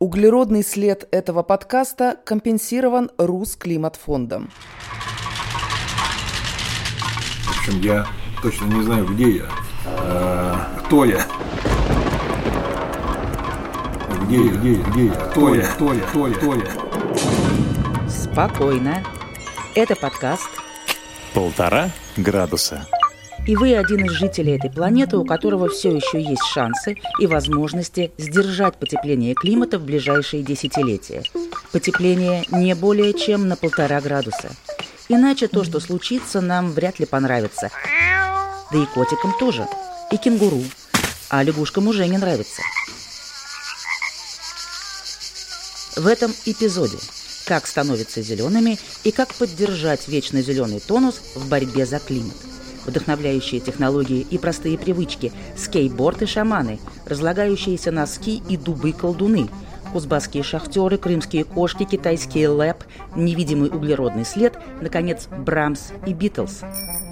Углеродный след этого подкаста компенсирован Русклиматфондом. В общем, я точно не знаю, где я, а, кто я. Где я, где я, где я, кто я, кто я, кто я, кто я. Спокойно. Это подкаст Полтора градуса. И вы один из жителей этой планеты, у которого все еще есть шансы и возможности сдержать потепление климата в ближайшие десятилетия. Потепление не более чем на полтора градуса. Иначе то, что случится, нам вряд ли понравится. Да и котикам тоже. И кенгуру. А лягушкам уже не нравится. В этом эпизоде как становятся зелеными и как поддержать вечно зеленый тонус в борьбе за климат вдохновляющие технологии и простые привычки, скейтборд и шаманы, разлагающиеся носки и дубы-колдуны, кузбасские шахтеры, крымские кошки, китайский лэп, невидимый углеродный след, наконец, Брамс и Битлз.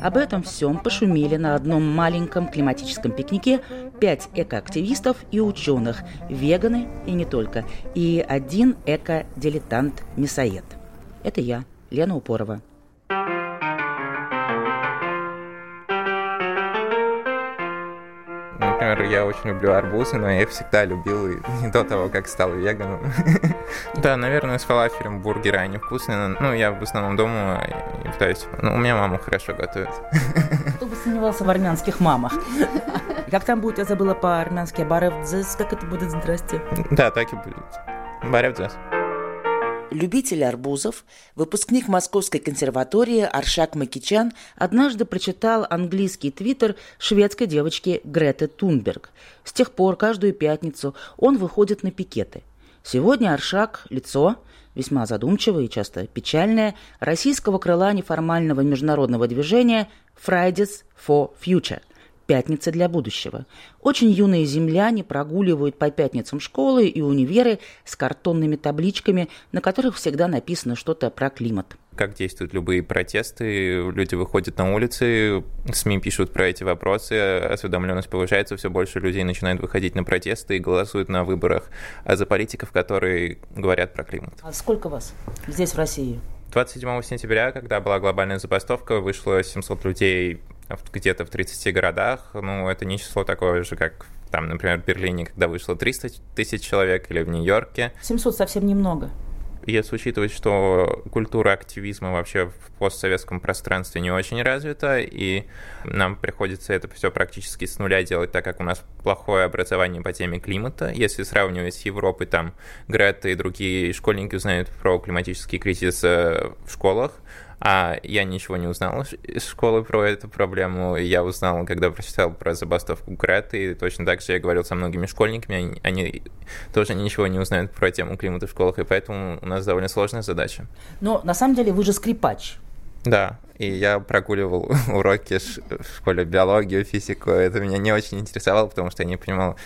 Об этом всем пошумели на одном маленьком климатическом пикнике пять экоактивистов и ученых, веганы и не только, и один эко-дилетант-мясоед. Это я, Лена Упорова. Например, я очень люблю арбузы, но я их всегда любил и до того, как стал веганом. Да, наверное, с фалафелем бургеры, они вкусные. Ну, я в основном дома пытаюсь... Ну, у меня мама хорошо готовит. Кто бы сомневался в армянских мамах. Как там будет, я забыла по-армянски, баревдзес, как это будет, здрасте? Да, так и будет. Баревдзес. Любитель арбузов, выпускник Московской консерватории Аршак Макичан однажды прочитал английский твиттер шведской девочки Греты Тунберг. С тех пор каждую пятницу он выходит на пикеты. Сегодня Аршак – лицо, весьма задумчивое и часто печальное, российского крыла неформального международного движения Fridays for Future – пятницы для будущего. Очень юные земляне прогуливают по пятницам школы и универы с картонными табличками, на которых всегда написано что-то про климат как действуют любые протесты. Люди выходят на улицы, СМИ пишут про эти вопросы, осведомленность повышается, все больше людей начинают выходить на протесты и голосуют на выборах за политиков, которые говорят про климат. А сколько вас здесь, в России? 27 сентября, когда была глобальная забастовка, вышло 700 людей где-то в 30 городах. Ну, это не число такое же, как там, например, в Берлине, когда вышло 300 тысяч человек, или в Нью-Йорке. 700 совсем немного. Если учитывать, что культура активизма вообще в постсоветском пространстве не очень развита, и нам приходится это все практически с нуля делать, так как у нас плохое образование по теме климата. Если сравнивать с Европой, там Грета и другие школьники узнают про климатический кризис э, в школах, а я ничего не узнал из школы про эту проблему. Я узнал, когда прочитал про забастовку Греты, и точно так же я говорил со многими школьниками, они, они тоже ничего не узнают про тему климата в школах, и поэтому у нас довольно сложная задача. Но на самом деле вы же скрипач. Да, и я прогуливал уроки в школе биологию, физику. Это меня не очень интересовало, потому что я не понимал,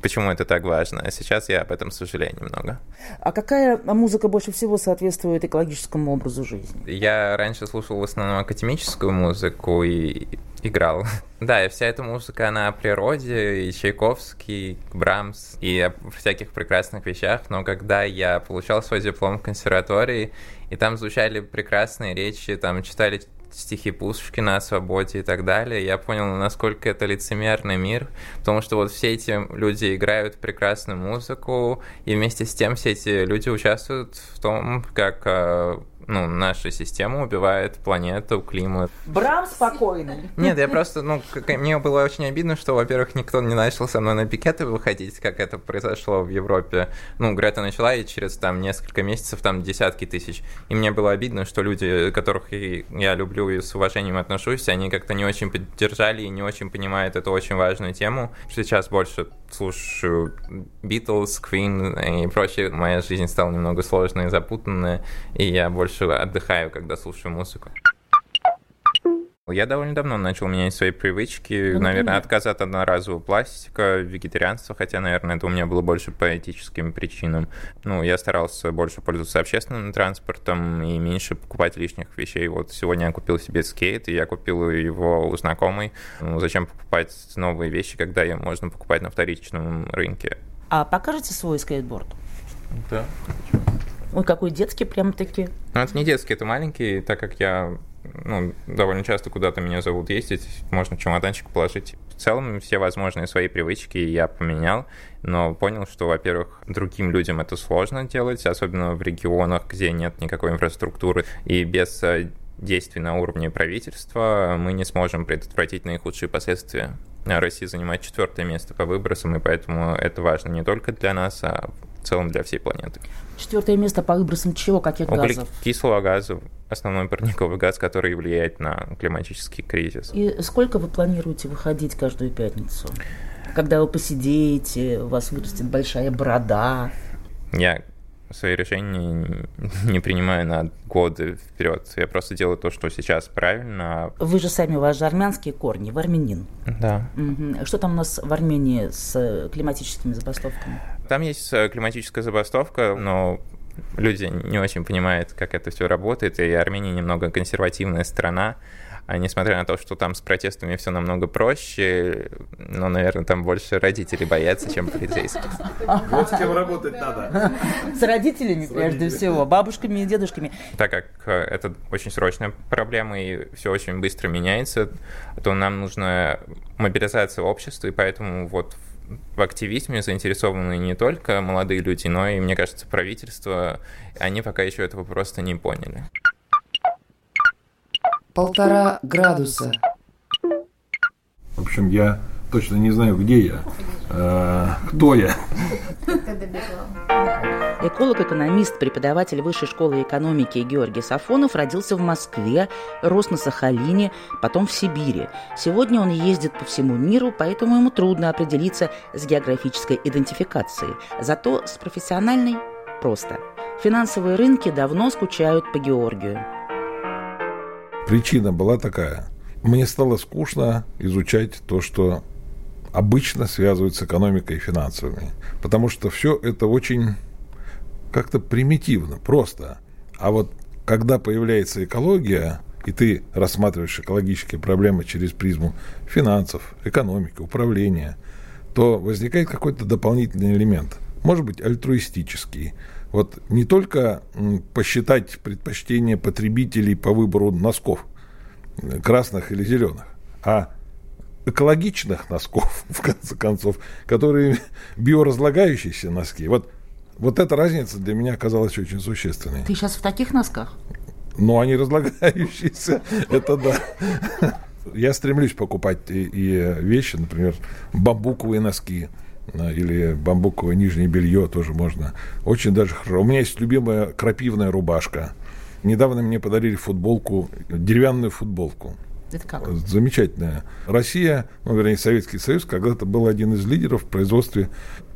почему это так важно. А сейчас я об этом сожалею немного. А какая музыка больше всего соответствует экологическому образу жизни? Я раньше слушал в основном академическую музыку и играл. Да, и вся эта музыка, она о природе, и Чайковский, Брамс, и о всяких прекрасных вещах, но когда я получал свой диплом в консерватории, и там звучали прекрасные речи, там читали стихи Пушкина о свободе и так далее, я понял, насколько это лицемерный мир, потому что вот все эти люди играют прекрасную музыку, и вместе с тем все эти люди участвуют в том, как а, ну, наша система убивает планету, климат. Брам спокойный. Нет, я просто, ну, мне было очень обидно, что, во-первых, никто не начал со мной на пикеты выходить, как это произошло в Европе. Ну, Грета начала, и через там несколько месяцев там десятки тысяч. И мне было обидно, что люди, которых я люблю и с уважением отношусь, они как-то не очень поддержали и не очень понимают эту очень важную тему. Сейчас больше слушаю Beatles, Queen и прочее. Моя жизнь стала немного сложной и запутанная, и я больше отдыхаю, когда слушаю музыку. Я довольно давно начал менять свои привычки. Ну, наверное, отказ от одноразового пластика, вегетарианства, хотя, наверное, это у меня было больше по этическим причинам. Ну, я старался больше пользоваться общественным транспортом и меньше покупать лишних вещей. Вот сегодня я купил себе скейт, и я купил его у знакомой. Ну, зачем покупать новые вещи, когда ее можно покупать на вторичном рынке? А покажете свой скейтборд? Да. Ой, какой детский прям-таки. Ну, это не детский, это маленький, так как я ну, довольно часто куда-то меня зовут ездить, можно чемоданчик положить. В целом все возможные свои привычки я поменял, но понял, что, во-первых, другим людям это сложно делать, особенно в регионах, где нет никакой инфраструктуры, и без э, действий на уровне правительства мы не сможем предотвратить наихудшие последствия. Россия занимает четвертое место по выбросам, и поэтому это важно не только для нас, а в целом для всей планеты. Четвертое место по выбросам чего? Каких газов? Кислого газа, основной парниковый газ, который влияет на климатический кризис. И сколько вы планируете выходить каждую пятницу? Когда вы посидеете, у вас вырастет большая борода. Я свои решения не принимаю на годы вперед. Я просто делаю то, что сейчас правильно. Вы же сами, у вас же армянские корни, вы армянин. Да. Угу. Что там у нас в Армении с климатическими забастовками? Там есть э, климатическая забастовка, но люди не очень понимают, как это все работает, и Армения немного консервативная страна, а несмотря на то, что там с протестами все намного проще, но, наверное, там больше родители боятся, чем полицейских. Вот с кем работать надо. С родителями, прежде всего, бабушками и дедушками. Так как э, это очень срочная проблема, и все очень быстро меняется, то нам нужна мобилизация общества, и поэтому вот в активизме заинтересованы не только молодые люди, но и, мне кажется, правительство. Они пока еще этого просто не поняли. Полтора градуса. В общем, я точно не знаю, где я, э, кто я. Эколог-экономист, преподаватель Высшей школы экономики Георгий Сафонов родился в Москве, рос на Сахалине, потом в Сибири. Сегодня он ездит по всему миру, поэтому ему трудно определиться с географической идентификацией. Зато с профессиональной просто. Финансовые рынки давно скучают по Георгию. Причина была такая. Мне стало скучно изучать то, что обычно связывают с экономикой и финансовыми. Потому что все это очень как-то примитивно, просто. А вот когда появляется экология, и ты рассматриваешь экологические проблемы через призму финансов, экономики, управления, то возникает какой-то дополнительный элемент. Может быть, альтруистический, вот не только посчитать предпочтения потребителей по выбору носков, красных или зеленых, а экологичных носков, в конце концов, которые биоразлагающиеся носки. Вот, вот эта разница для меня оказалась очень существенной. Ты сейчас в таких носках? Ну, они разлагающиеся, это да. Я стремлюсь покупать и, и вещи, например, бамбуковые носки, или бамбуковое нижнее белье тоже можно. Очень даже хорошо. У меня есть любимая крапивная рубашка. Недавно мне подарили футболку, деревянную футболку. Это как? Замечательная. Россия, ну, вернее, Советский Союз, когда-то был один из лидеров в производстве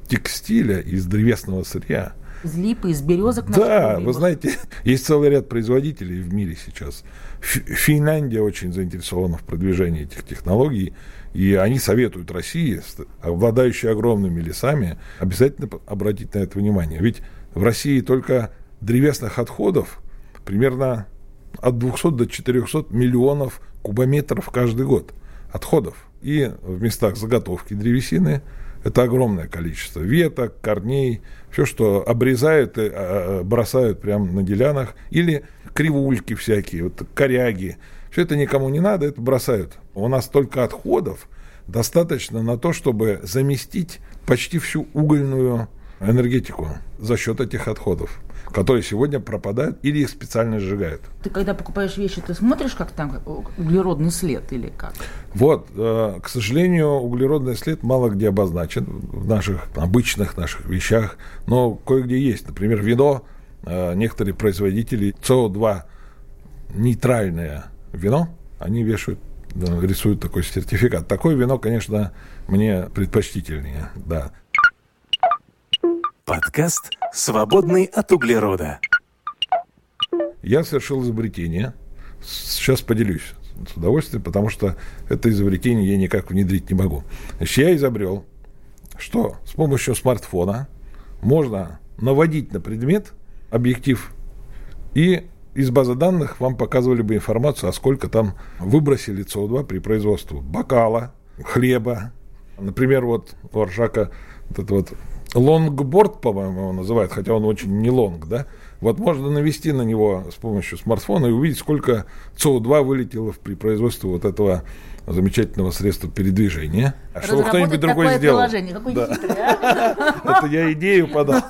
текстиля из древесного сырья. Из липы, из березок? Да, вы знаете, есть целый ряд производителей в мире сейчас. Финляндия очень заинтересована в продвижении этих технологий. И они советуют России, обладающей огромными лесами, обязательно обратить на это внимание. Ведь в России только древесных отходов примерно от 200 до 400 миллионов кубометров каждый год отходов. И в местах заготовки древесины это огромное количество веток, корней, все, что обрезают и а, бросают прямо на делянах, или кривульки всякие, вот коряги, все это никому не надо, это бросают. У нас только отходов достаточно на то, чтобы заместить почти всю угольную энергетику за счет этих отходов которые сегодня пропадают или их специально сжигают. Ты когда покупаешь вещи, ты смотришь, как там углеродный след или как? Вот, э, к сожалению, углеродный след мало где обозначен в наших обычных наших вещах, но кое-где есть. Например, вино, э, некоторые производители СО2 нейтральное вино, они вешают, рисуют такой сертификат. Такое вино, конечно, мне предпочтительнее, да. Подкаст «Свободный от углерода». Я совершил изобретение. Сейчас поделюсь с удовольствием, потому что это изобретение я никак внедрить не могу. Значит, я изобрел, что с помощью смартфона можно наводить на предмет объектив и из базы данных вам показывали бы информацию, а сколько там выбросили СО2 при производстве бокала, хлеба. Например, вот у Аршака вот это вот лонгборд, по-моему, его называют, хотя он очень не long, да, вот можно навести на него с помощью смартфона и увидеть, сколько СО2 вылетело при производстве вот этого замечательного средства передвижения. А что кто-нибудь другой сделал? Да. Это я идею подал.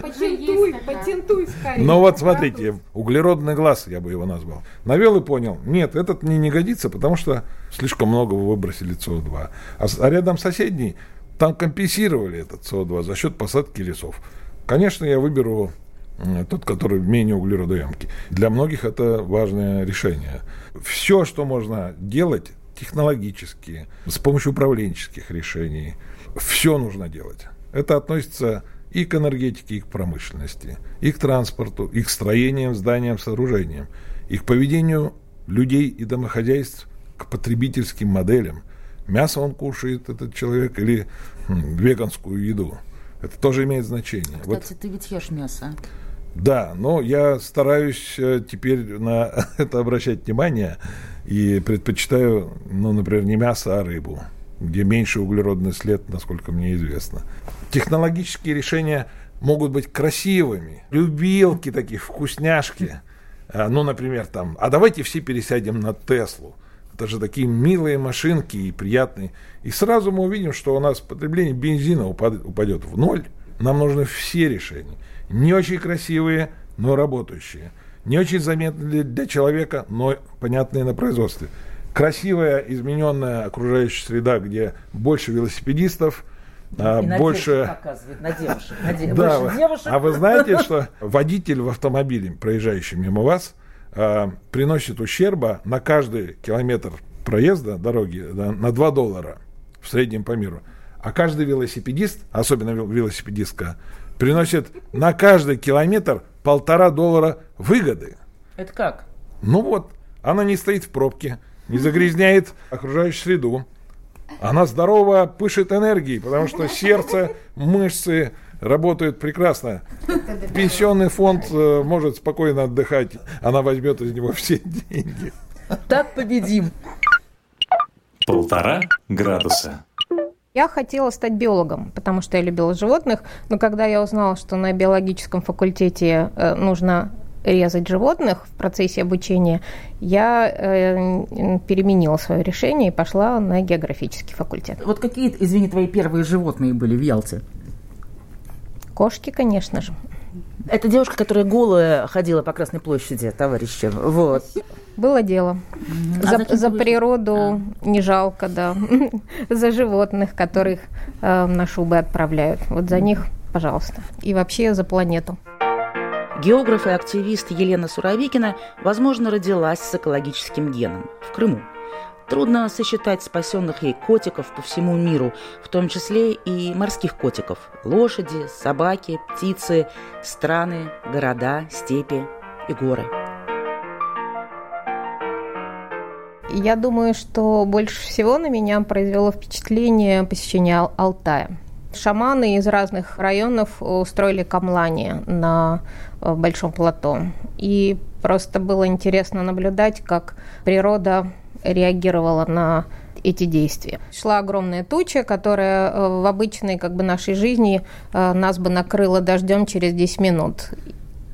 Патентуй, патентуй скорее. Ну вот смотрите, углеродный глаз, я бы его назвал. Навел и понял, нет, этот мне не годится, потому что слишком много вы выбросили СО2. А, с- а рядом соседний, там компенсировали этот СО2 за счет посадки лесов. Конечно, я выберу тот, который менее углеродоемкий. Для многих это важное решение. Все, что можно делать технологически, с помощью управленческих решений, все нужно делать. Это относится и к энергетике, и к промышленности, и к транспорту, и к строениям, зданиям, сооружениям, и к поведению людей и домохозяйств к потребительским моделям. Мясо он кушает, этот человек, или м, веганскую еду. Это тоже имеет значение. Вот Кстати, ты ведь ешь мясо. да, но я стараюсь э, теперь на это обращать внимание и предпочитаю, ну, например, не мясо, а рыбу, где меньше углеродный след, насколько мне известно. Технологические решения могут быть красивыми, любилки такие, вкусняшки. А, Ну, например, там, а давайте все пересядем на Теслу. Это же такие милые машинки и приятные. И сразу мы увидим, что у нас потребление бензина упад- упадет в ноль. Нам нужны все решения. Не очень красивые, но работающие. Не очень заметные для человека, но понятные на производстве. Красивая, измененная окружающая среда, где больше велосипедистов, а, И на больше... на девушек. на де- Да, больше девушек. а вы знаете, что водитель в автомобиле, проезжающий мимо вас, а, приносит ущерба на каждый километр проезда дороги да, на 2 доллара в среднем по миру. А каждый велосипедист, особенно вел- велосипедистка, приносит на каждый километр полтора доллара выгоды. Это как? Ну вот, она не стоит в пробке, не загрязняет окружающую среду. Она здорово пышет энергией, потому что сердце, мышцы работают прекрасно. Пенсионный фонд э, может спокойно отдыхать. Она возьмет из него все деньги. Так победим. Полтора градуса. Я хотела стать биологом, потому что я любила животных, но когда я узнала, что на биологическом факультете э, нужно резать животных в процессе обучения, я э, переменила свое решение и пошла на географический факультет. Вот какие, извини, твои первые животные были в Ялте? Кошки, конечно же. Это девушка, которая голая ходила по Красной площади, товарищи. Вот. Было дело. А За, за природу не жалко, да. за животных, которых э, на шубы отправляют. Вот за них, пожалуйста. И вообще за планету. Географ и активист Елена Суровикина, возможно, родилась с экологическим геном в Крыму. Трудно сосчитать спасенных ей котиков по всему миру, в том числе и морских котиков. Лошади, собаки, птицы, страны, города, степи и горы. Я думаю, что больше всего на меня произвело впечатление посещение Ал- Алтая. Шаманы из разных районов устроили камлани на э, Большом плато. И просто было интересно наблюдать, как природа реагировала на эти действия. Шла огромная туча, которая э, в обычной как бы, нашей жизни э, нас бы накрыла дождем через 10 минут.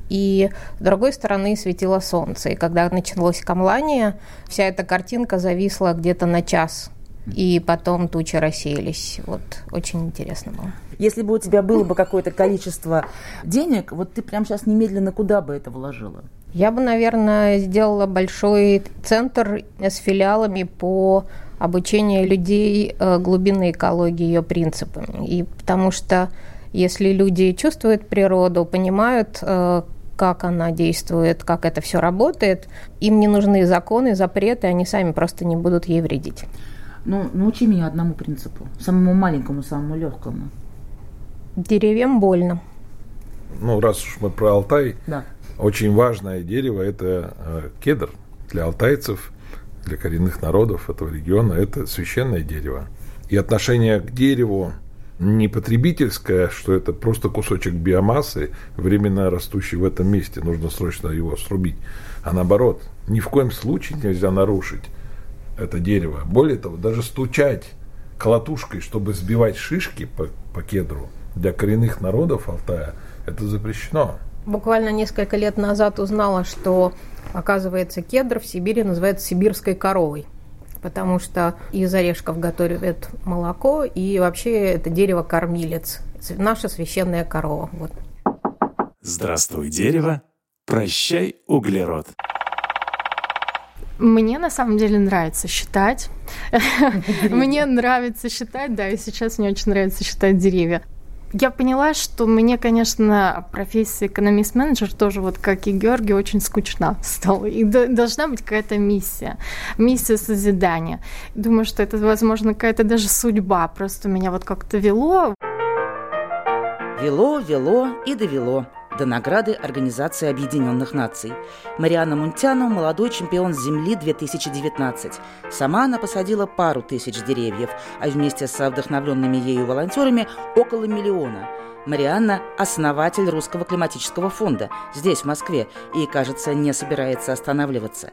И с другой стороны светило солнце. И когда началось камлание, вся эта картинка зависла где-то на час. И потом тучи рассеялись. Вот очень интересно было. Если бы у тебя было бы какое-то количество денег, вот ты прямо сейчас немедленно куда бы это вложила? Я бы, наверное, сделала большой центр с филиалами по обучению людей э, глубинной экологии, ее принципами. И потому что если люди чувствуют природу, понимают, э, как она действует, как это все работает, им не нужны законы, запреты, они сами просто не будут ей вредить. Ну, научи меня одному принципу. Самому маленькому, самому легкому. Деревьям больно. Ну, раз уж мы про Алтай, Да. очень важное дерево – это э, кедр для алтайцев, для коренных народов этого региона. Это священное дерево. И отношение к дереву не потребительское, что это просто кусочек биомассы, временно растущий в этом месте, нужно срочно его срубить. А наоборот, ни в коем случае нельзя нарушить это дерево. Более того, даже стучать колотушкой, чтобы сбивать шишки по, по кедру, для коренных народов Алтая это запрещено. Буквально несколько лет назад узнала, что, оказывается, кедр в Сибири называется сибирской коровой потому что из орешков готовят молоко, и вообще это дерево-кормилец, наша священная корова. Вот. Здравствуй, дерево, прощай, углерод. Мне на самом деле нравится считать. Мне нравится считать, да, и сейчас мне очень нравится считать деревья. Я поняла, что мне, конечно, профессия экономист-менеджер тоже, вот как и Георгий, очень скучна стала. И должна быть какая-то миссия, миссия созидания. Думаю, что это, возможно, какая-то даже судьба. Просто меня вот как-то вело. Вело, вело и довело до награды Организации Объединенных Наций. Мариана Мунтяну – молодой чемпион Земли 2019. Сама она посадила пару тысяч деревьев, а вместе со вдохновленными ею волонтерами – около миллиона – Марианна – основатель Русского климатического фонда здесь, в Москве, и, кажется, не собирается останавливаться.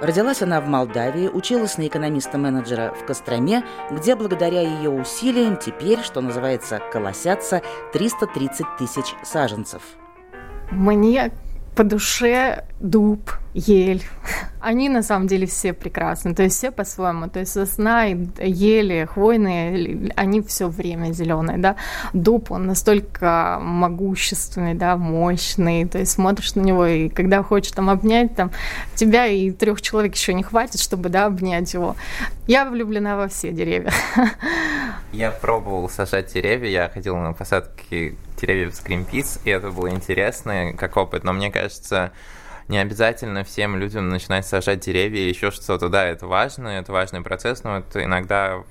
Родилась она в Молдавии, училась на экономиста-менеджера в Костроме, где благодаря ее усилиям теперь, что называется, колосятся 330 тысяч саженцев. Мне по душе дуб, ель. Они на самом деле все прекрасны, то есть все по-своему. То есть сосна, ели, хвойные, они все время зеленые, да. Дуб, он настолько могущественный, да, мощный, то есть смотришь на него, и когда хочешь там обнять, там тебя и трех человек еще не хватит, чтобы, да, обнять его. Я влюблена во все деревья. Я пробовал сажать деревья, я ходил на посадки деревьев с Greenpeace, и это было интересно как опыт, но мне кажется, не обязательно всем людям начинать сажать деревья, еще что-то, да, это важно, это важный процесс, но это иногда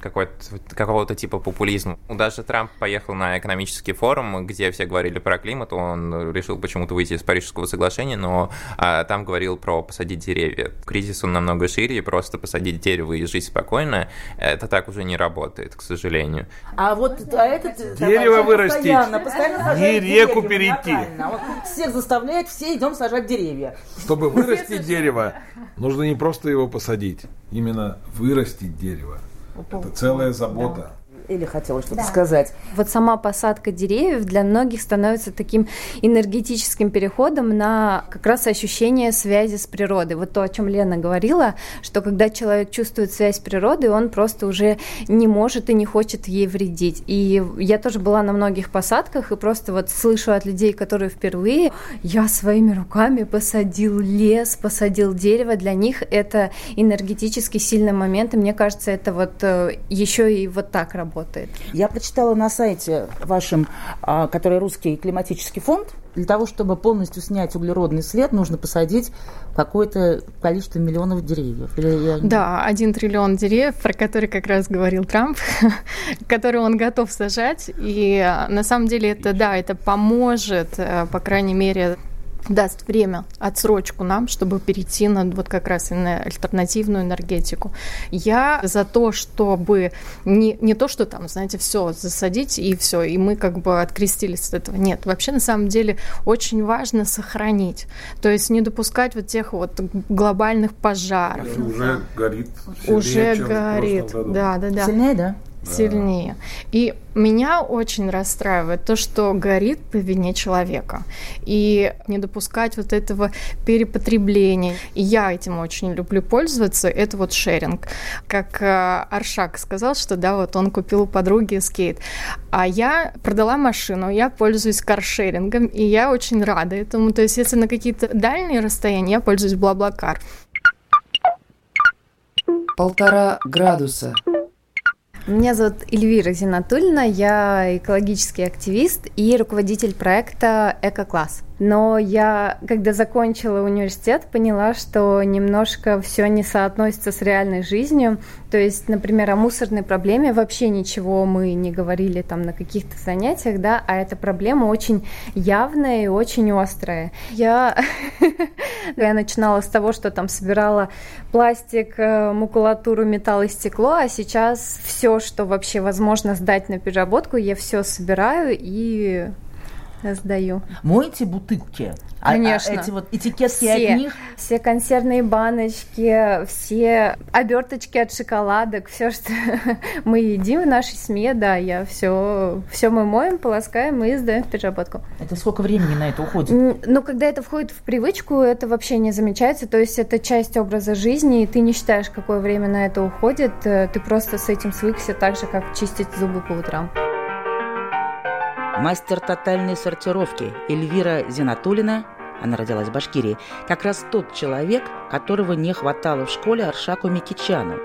какого-то типа популизма. Даже Трамп поехал на экономический форум, где все говорили про климат, он решил почему-то выйти из Парижского соглашения, но а, там говорил про посадить деревья. Кризис он намного шире, и просто посадить дерево и жить спокойно, это так уже не работает, к сожалению. А вот а этот дерево вырастить, постоянно, постоянно не реку перейти. Вот всех заставляет, все идем сажать деревья. Чтобы вырастить дерево, нужно не просто его посадить, именно вырастить дерево. Это целая забота. Да или хотела что-то да. сказать. Вот сама посадка деревьев для многих становится таким энергетическим переходом на как раз ощущение связи с природой. Вот то, о чем Лена говорила, что когда человек чувствует связь с природой, он просто уже не может и не хочет ей вредить. И я тоже была на многих посадках и просто вот слышу от людей, которые впервые, я своими руками посадил лес, посадил дерево. Для них это энергетически сильный момент, и мне кажется, это вот э, еще и вот так работает работает. Я прочитала на сайте вашем, а, который русский климатический фонд, для того, чтобы полностью снять углеродный след, нужно посадить какое-то количество миллионов деревьев. Или я... Да, один триллион деревьев, про который как раз говорил Трамп, который он готов сажать. И а, на самом деле это, да, это поможет, э, по крайней мере, даст время, отсрочку нам, чтобы перейти на вот как раз на альтернативную энергетику. Я за то, чтобы не, не то, что там, знаете, все засадить и все, и мы как бы открестились от этого. Нет, вообще на самом деле очень важно сохранить. То есть не допускать вот тех вот глобальных пожаров. Уже горит. Уже горит. Да, да, да. Сильнее, да? Сильнее. И меня очень расстраивает то, что горит по вине человека. И не допускать вот этого перепотребления. И я этим очень люблю пользоваться. Это вот шеринг. Как э, Аршак сказал, что да, вот он купил у подруги скейт. А я продала машину, я пользуюсь каршерингом, и я очень рада этому. То есть если на какие-то дальние расстояния, я пользуюсь Блаблакар. Полтора градуса. Меня зовут Эльвира Зинатульна, я экологический активист и руководитель проекта «Эко-класс». Но я, когда закончила университет, поняла, что немножко все не соотносится с реальной жизнью. То есть, например, о мусорной проблеме вообще ничего мы не говорили там на каких-то занятиях, да, а эта проблема очень явная и очень острая. Я, я начинала с того, что там собирала пластик, э, макулатуру, металл и стекло, а сейчас все, что вообще возможно сдать на переработку, я все собираю и Сдаю. Моете бутылки? А- Конечно. А, эти вот этикетки Все, от них? все консервные баночки, все оберточки от шоколадок, все, что мы едим в нашей семье, да, я все, все мы моем, полоскаем и сдаем в переработку. Это сколько времени на это уходит? Ну, когда это входит в привычку, это вообще не замечается, то есть это часть образа жизни, и ты не считаешь, какое время на это уходит, э, ты просто с этим свыкся так же, как чистить зубы по утрам. Мастер тотальной сортировки Эльвира Зинатулина, она родилась в Башкирии, как раз тот человек, которого не хватало в школе Аршаку Микичану.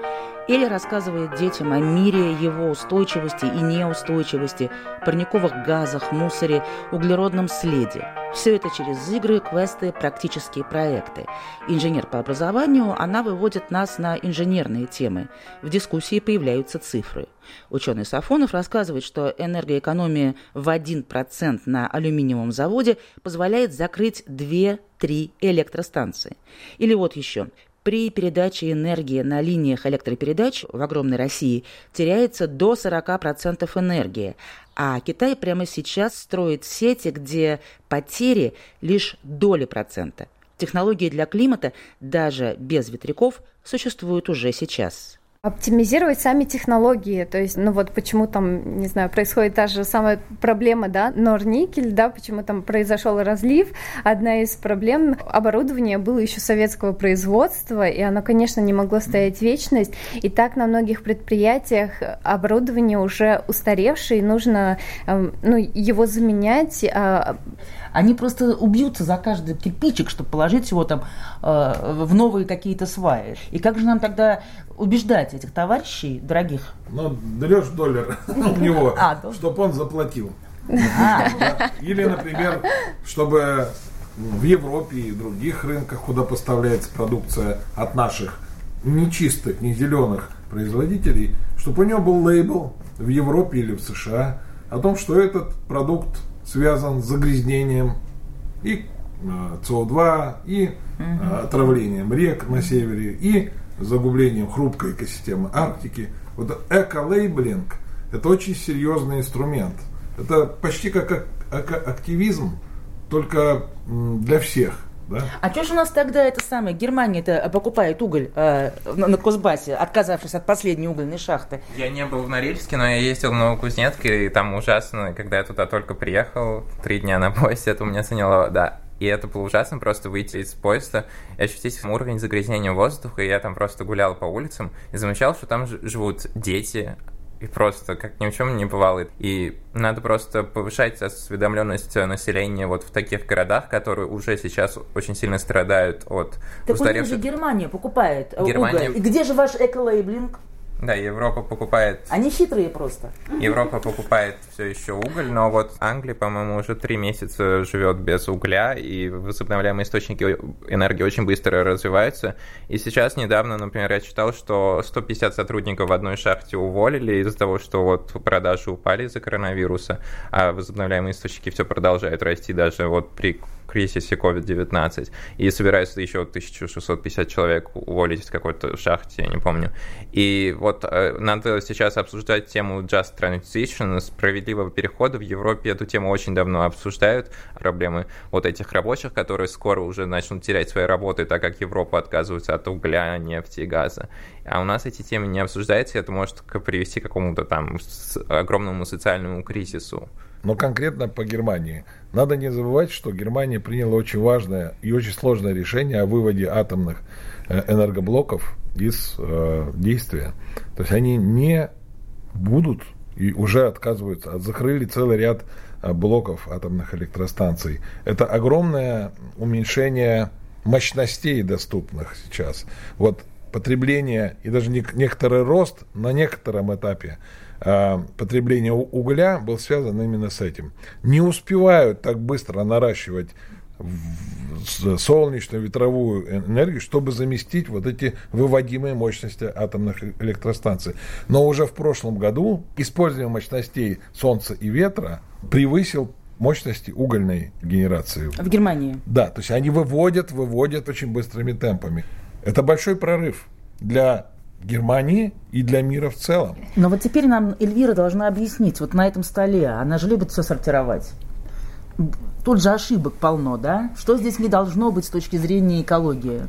Или рассказывает детям о мире его устойчивости и неустойчивости, парниковых газах, мусоре, углеродном следе. Все это через игры, квесты, практические проекты. Инженер по образованию, она выводит нас на инженерные темы. В дискуссии появляются цифры. Ученый Сафонов рассказывает, что энергоэкономия в 1% на алюминиевом заводе позволяет закрыть 2-3 электростанции. Или вот еще. При передаче энергии на линиях электропередач в огромной России теряется до 40% энергии, а Китай прямо сейчас строит сети, где потери лишь доли процента. Технологии для климата даже без ветряков существуют уже сейчас. Оптимизировать сами технологии, то есть, ну вот почему там, не знаю, происходит та же самая проблема, да, Норникель, да, почему там произошел разлив. Одна из проблем оборудования было еще советского производства, и оно, конечно, не могло стоять вечность. И так на многих предприятиях оборудование уже устаревшее, и нужно, эм, ну, его заменять. Они просто убьются за каждый кирпичик, чтобы положить его там э, в новые какие-то сваи. И как же нам тогда убеждать этих товарищей, дорогих? Ну, дрешь доллар у него, А, чтобы он заплатил. А. Или, например, чтобы в Европе и других рынках, куда поставляется продукция от наших нечистых, не зеленых производителей, чтобы у него был лейбл в Европе или в США о том, что этот продукт связан с загрязнением и э, СО2, и э, отравлением рек на севере, и загублением хрупкой экосистемы Арктики. Вот эко-лейблинг – это очень серьезный инструмент. Это почти как ак- ак- активизм, только для всех. Да? а что же у нас тогда это самое, Германия-то покупает уголь э, на, на Кузбассе, отказавшись от последней угольной шахты? Я не был в Норильске, но я ездил в Новокузнецке, и там ужасно, когда я туда только приехал, три дня на поезде, это у меня заняло, да. И это было ужасно, просто выйти из поезда и ощутить уровень загрязнения воздуха. И я там просто гулял по улицам и замечал, что там живут дети, и просто как ни в чем не бывало. И надо просто повышать осведомленность населения вот в таких городах, которые уже сейчас очень сильно страдают от Так у них же устаревших... Германия покупает э, Германия- уголь. И где же ваш эко-лейблинг? Да, Европа покупает Они хитрые просто. Европа покупает все еще уголь, но вот Англия, по-моему, уже три месяца живет без угля, и возобновляемые источники энергии очень быстро развиваются. И сейчас недавно, например, я читал, что 150 сотрудников в одной шахте уволили из-за того, что вот продажи упали из-за коронавируса, а возобновляемые источники все продолжают расти даже вот при кризисе COVID-19. И собираются еще 1650 человек уволить в какой-то шахте, я не помню. И вот э, надо сейчас обсуждать тему Just Transition, справедливого перехода. В Европе эту тему очень давно обсуждают, проблемы вот этих рабочих, которые скоро уже начнут терять свои работы, так как Европа отказывается от угля, нефти и газа. А у нас эти темы не обсуждаются, это может привести к какому-то там огромному социальному кризису. Но конкретно по Германии. Надо не забывать, что Германия приняла очень важное и очень сложное решение о выводе атомных э, энергоблоков из э, действия. То есть они не будут и уже отказываются, от- закрыли целый ряд э, блоков атомных электростанций. Это огромное уменьшение мощностей доступных сейчас. Вот потребление и даже нек- некоторый рост на некотором этапе потребления у- угля был связан именно с этим. Не успевают так быстро наращивать солнечную, ветровую э- энергию, чтобы заместить вот эти выводимые мощности атомных э- электростанций. Но уже в прошлом году использование мощностей солнца и ветра превысил мощности угольной генерации. В Германии. Да, то есть они выводят, выводят очень быстрыми темпами. Это большой прорыв для Германии и для мира в целом. Но вот теперь нам Эльвира должна объяснить, вот на этом столе, она же любит все сортировать. тут же ошибок полно, да? Что здесь не должно быть с точки зрения экологии?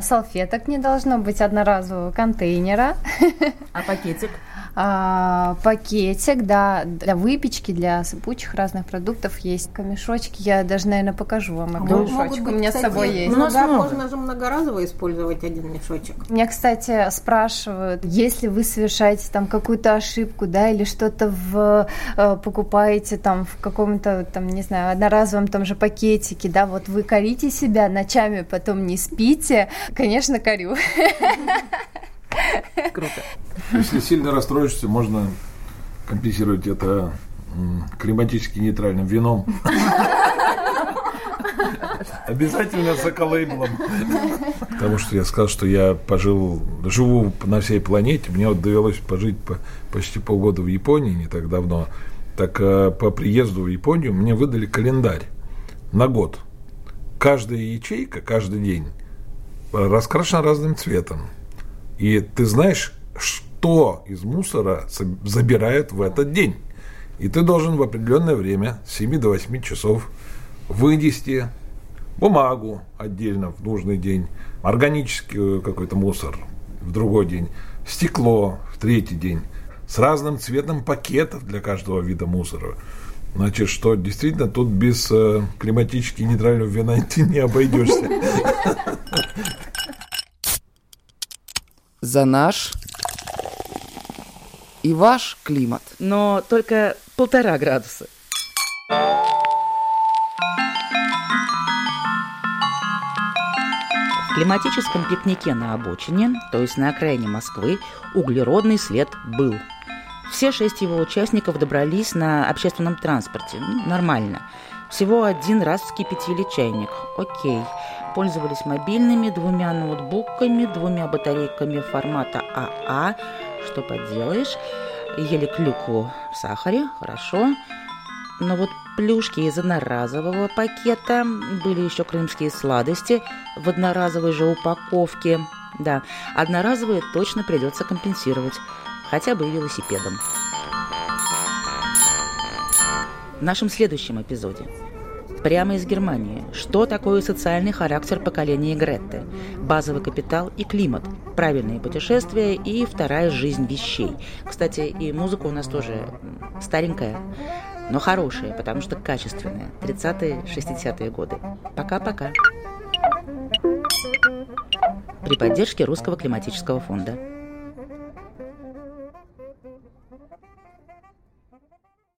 Салфеток не должно быть одноразового контейнера. А пакетик? А, пакетик, да, для выпечки, для сыпучих разных продуктов есть камешочки. Я даже, наверное, покажу вам. А камешочек у меня кстати, с собой есть. Много, можно же многоразово использовать один мешочек. Меня, кстати, спрашивают, если вы совершаете там какую-то ошибку, да, или что-то в э, покупаете там в каком-то там, не знаю, одноразовом том же пакетике, да, вот вы корите себя ночами, потом не спите, конечно, корю. Круто. Если сильно расстроишься, можно компенсировать это климатически нейтральным вином. Обязательно с эколейблом. Потому что я сказал, что я пожил, живу на всей планете. Мне вот довелось пожить по, почти полгода в Японии не так давно. Так э, по приезду в Японию мне выдали календарь на год. Каждая ячейка, каждый день раскрашена разным цветом. И ты знаешь, что из мусора забирают в этот день. И ты должен в определенное время, с 7 до 8 часов, вынести бумагу отдельно в нужный день, органический какой-то мусор в другой день, стекло в третий день, с разным цветом пакетов для каждого вида мусора. Значит, что действительно тут без э, климатически нейтрального вина ты не обойдешься. за наш и ваш климат. Но только полтора градуса. В климатическом пикнике на обочине, то есть на окраине Москвы, углеродный след был. Все шесть его участников добрались на общественном транспорте. Ну, нормально. Всего один раз вскипятили чайник. Окей пользовались мобильными, двумя ноутбуками, двумя батарейками формата АА. Что поделаешь? Ели клюкву в сахаре, хорошо. Но вот плюшки из одноразового пакета, были еще крымские сладости в одноразовой же упаковке. Да, одноразовые точно придется компенсировать, хотя бы велосипедом. В нашем следующем эпизоде Прямо из Германии. Что такое социальный характер поколения Гретты? Базовый капитал и климат. Правильные путешествия и вторая жизнь вещей. Кстати, и музыка у нас тоже старенькая, но хорошая, потому что качественная. 30-е, 60-е годы. Пока-пока. При поддержке Русского климатического фонда.